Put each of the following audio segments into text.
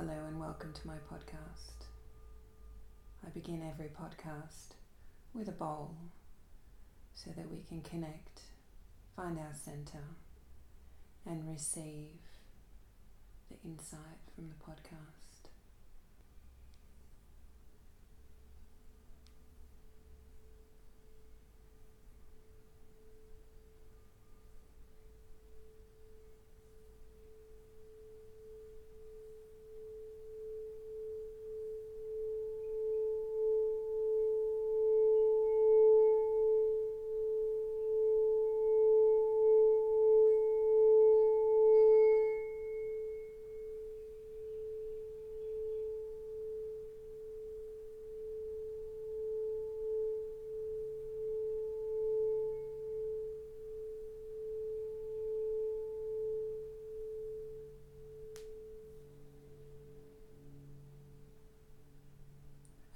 Hello and welcome to my podcast. I begin every podcast with a bowl so that we can connect, find our center, and receive the insight from the podcast.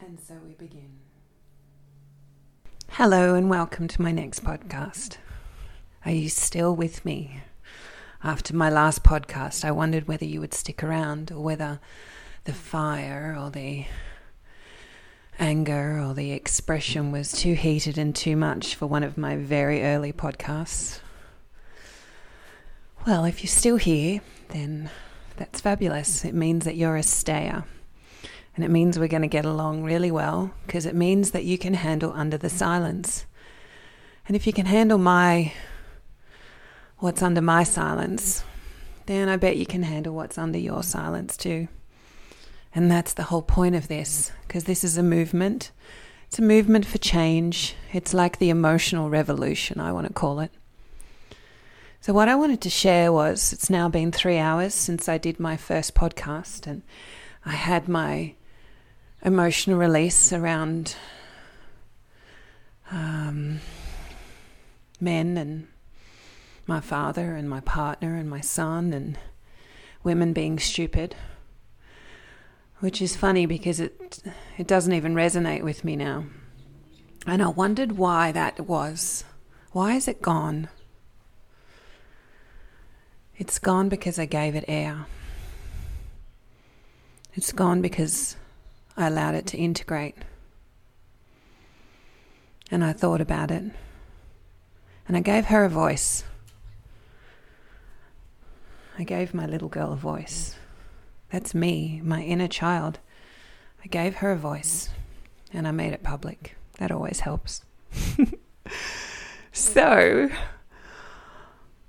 And so we begin. Hello, and welcome to my next podcast. Are you still with me? After my last podcast, I wondered whether you would stick around or whether the fire or the anger or the expression was too heated and too much for one of my very early podcasts. Well, if you're still here, then that's fabulous. It means that you're a stayer. And it means we're going to get along really well because it means that you can handle under the silence. And if you can handle my what's under my silence, then I bet you can handle what's under your silence too. And that's the whole point of this because this is a movement. It's a movement for change. It's like the emotional revolution, I want to call it. So, what I wanted to share was it's now been three hours since I did my first podcast, and I had my emotional release around um, men and my father and my partner and my son and women being stupid which is funny because it it doesn't even resonate with me now. And i wondered why that was. Why is it gone? It's gone because i gave it air. It's gone because I allowed it to integrate. And I thought about it. And I gave her a voice. I gave my little girl a voice. That's me, my inner child. I gave her a voice and I made it public. That always helps. so,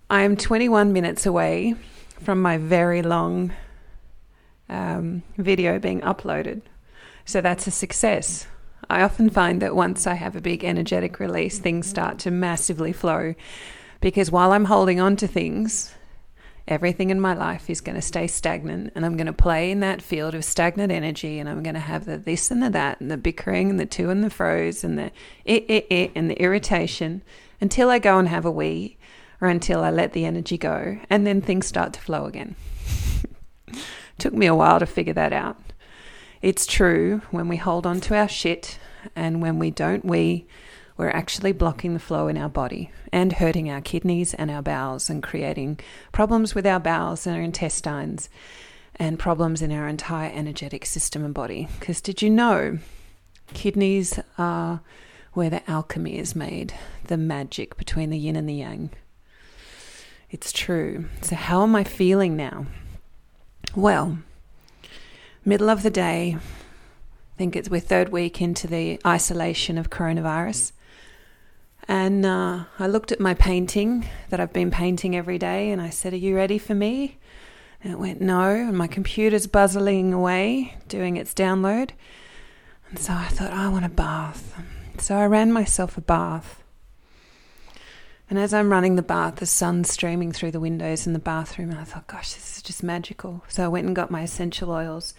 I am 21 minutes away from my very long um, video being uploaded. So that's a success. I often find that once I have a big energetic release, things start to massively flow because while I'm holding on to things, everything in my life is going to stay stagnant and I'm going to play in that field of stagnant energy and I'm going to have the this and the that and the bickering and the to and the froze and the it, it, it and the irritation until I go and have a wee or until I let the energy go and then things start to flow again. Took me a while to figure that out. It's true when we hold on to our shit and when we don't we, we're actually blocking the flow in our body and hurting our kidneys and our bowels and creating problems with our bowels and our intestines and problems in our entire energetic system and body. Because did you know kidneys are where the alchemy is made, the magic between the yin and the yang? It's true. So, how am I feeling now? Well, middle of the day. I think it's we're third week into the isolation of coronavirus. And uh, I looked at my painting that I've been painting every day and I said, Are you ready for me? And it went, No. And my computer's buzzing away, doing its download. And so I thought, I want a bath. So I ran myself a bath. And as I'm running the bath, the sun's streaming through the windows in the bathroom, and I thought, gosh, this is just magical. So I went and got my essential oils,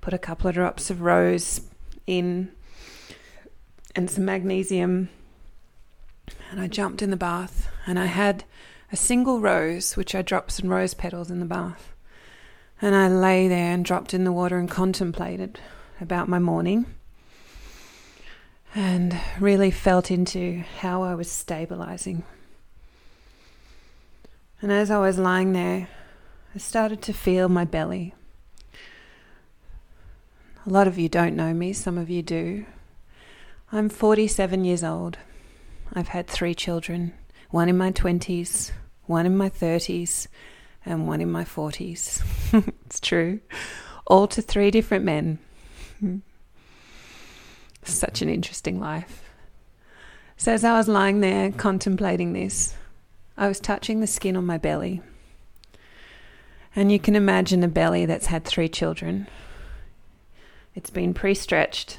put a couple of drops of rose in, and some magnesium, and I jumped in the bath, and I had a single rose, which I dropped some rose petals in the bath. And I lay there and dropped in the water and contemplated about my morning and really felt into how I was stabilizing and as I was lying there, I started to feel my belly. A lot of you don't know me, some of you do. I'm 47 years old. I've had three children one in my 20s, one in my 30s, and one in my 40s. it's true. All to three different men. Such an interesting life. So, as I was lying there contemplating this, I was touching the skin on my belly. And you can imagine a belly that's had three children. It's been pre stretched.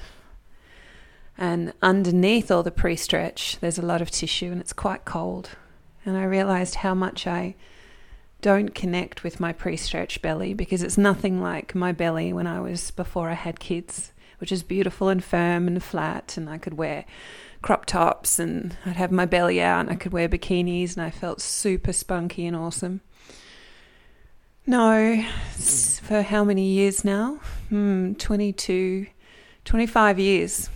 And underneath all the pre stretch, there's a lot of tissue and it's quite cold. And I realized how much I don't connect with my pre stretched belly because it's nothing like my belly when I was before I had kids, which is beautiful and firm and flat. And I could wear crop tops and I'd have my belly out and I could wear bikinis and I felt super spunky and awesome. No, for how many years now? Hmm, 22, 25 years.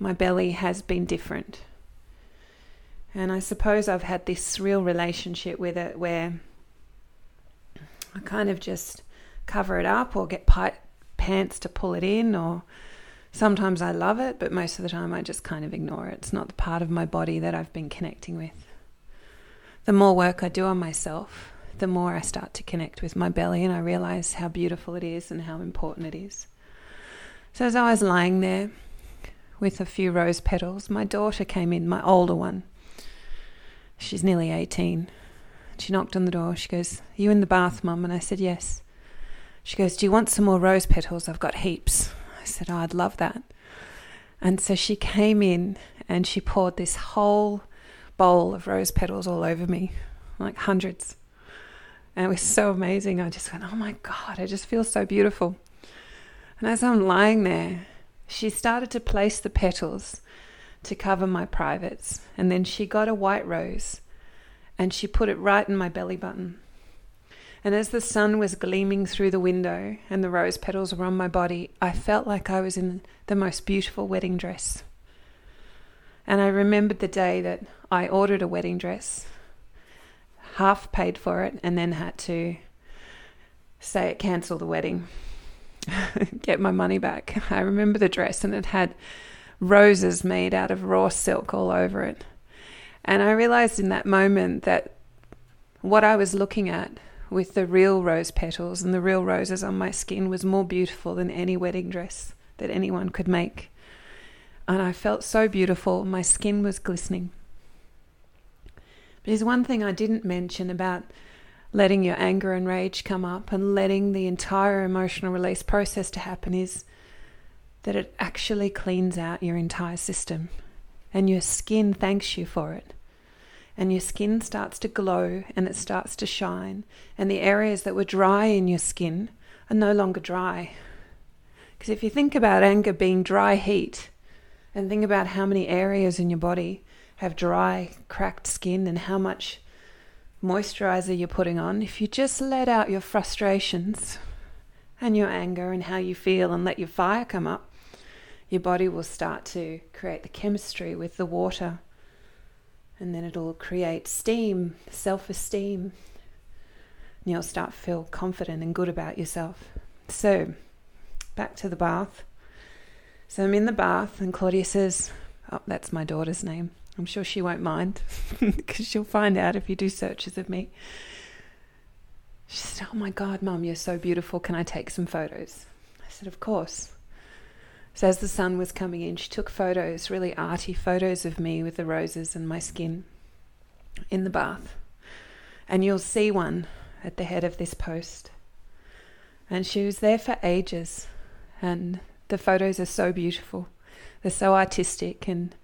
My belly has been different. And I suppose I've had this real relationship with it where I kind of just cover it up or get pants to pull it in, or sometimes I love it, but most of the time I just kind of ignore it. It's not the part of my body that I've been connecting with. The more work I do on myself, the more I start to connect with my belly and I realize how beautiful it is and how important it is. So, as I was lying there with a few rose petals, my daughter came in, my older one. She's nearly 18. She knocked on the door. She goes, Are you in the bath, Mum? And I said, Yes. She goes, Do you want some more rose petals? I've got heaps. I said, oh, I'd love that. And so she came in and she poured this whole bowl of rose petals all over me, like hundreds. And it was so amazing. I just went, oh my God, I just feel so beautiful. And as I'm lying there, she started to place the petals to cover my privates. And then she got a white rose and she put it right in my belly button. And as the sun was gleaming through the window and the rose petals were on my body, I felt like I was in the most beautiful wedding dress. And I remembered the day that I ordered a wedding dress half paid for it, and then had to say it cancel the wedding, get my money back. I remember the dress, and it had roses made out of raw silk all over it. And I realized in that moment that what I was looking at with the real rose petals and the real roses on my skin was more beautiful than any wedding dress that anyone could make. And I felt so beautiful, my skin was glistening. But there's one thing I didn't mention about letting your anger and rage come up and letting the entire emotional release process to happen is that it actually cleans out your entire system and your skin thanks you for it. And your skin starts to glow and it starts to shine, and the areas that were dry in your skin are no longer dry. Because if you think about anger being dry heat, and think about how many areas in your body have dry, cracked skin and how much moisturizer you're putting on, if you just let out your frustrations and your anger and how you feel and let your fire come up, your body will start to create the chemistry with the water. And then it'll create steam, self esteem. And you'll start to feel confident and good about yourself. So, back to the bath. So I'm in the bath, and Claudia says, Oh, that's my daughter's name. I'm sure she won't mind because she'll find out if you do searches of me. She said, Oh my God, Mum, you're so beautiful. Can I take some photos? I said, Of course. So as the sun was coming in, she took photos, really arty photos of me with the roses and my skin in the bath. And you'll see one at the head of this post. And she was there for ages. And the photos are so beautiful. They're so artistic and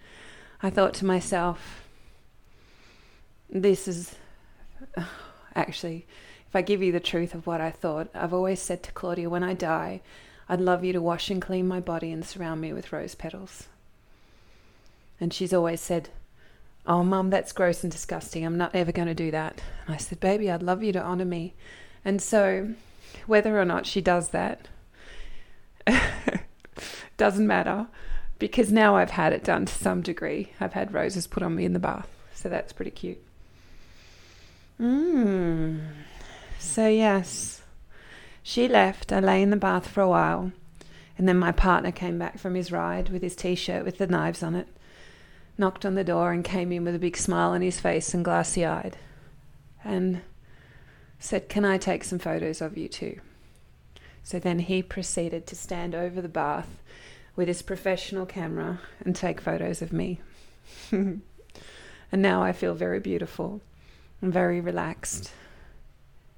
I thought to myself, this is actually, if I give you the truth of what I thought, I've always said to Claudia, when I die, I'd love you to wash and clean my body and surround me with rose petals. And she's always said, Oh, Mum, that's gross and disgusting. I'm not ever going to do that. And I said, Baby, I'd love you to honor me. And so, whether or not she does that doesn't matter because now I've had it done to some degree. I've had roses put on me in the bath, so that's pretty cute. Mm. So, yes, she left. I lay in the bath for a while. And then my partner came back from his ride with his t shirt with the knives on it, knocked on the door, and came in with a big smile on his face and glassy eyed, and said, Can I take some photos of you too? So then he proceeded to stand over the bath with his professional camera and take photos of me. and now I feel very beautiful and very relaxed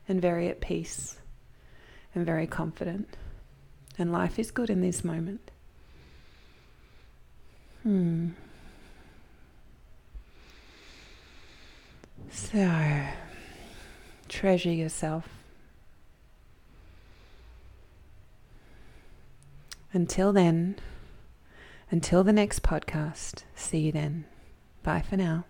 and very at peace and very confident. And life is good in this moment. Hmm. So, treasure yourself. Until then, until the next podcast, see you then. Bye for now.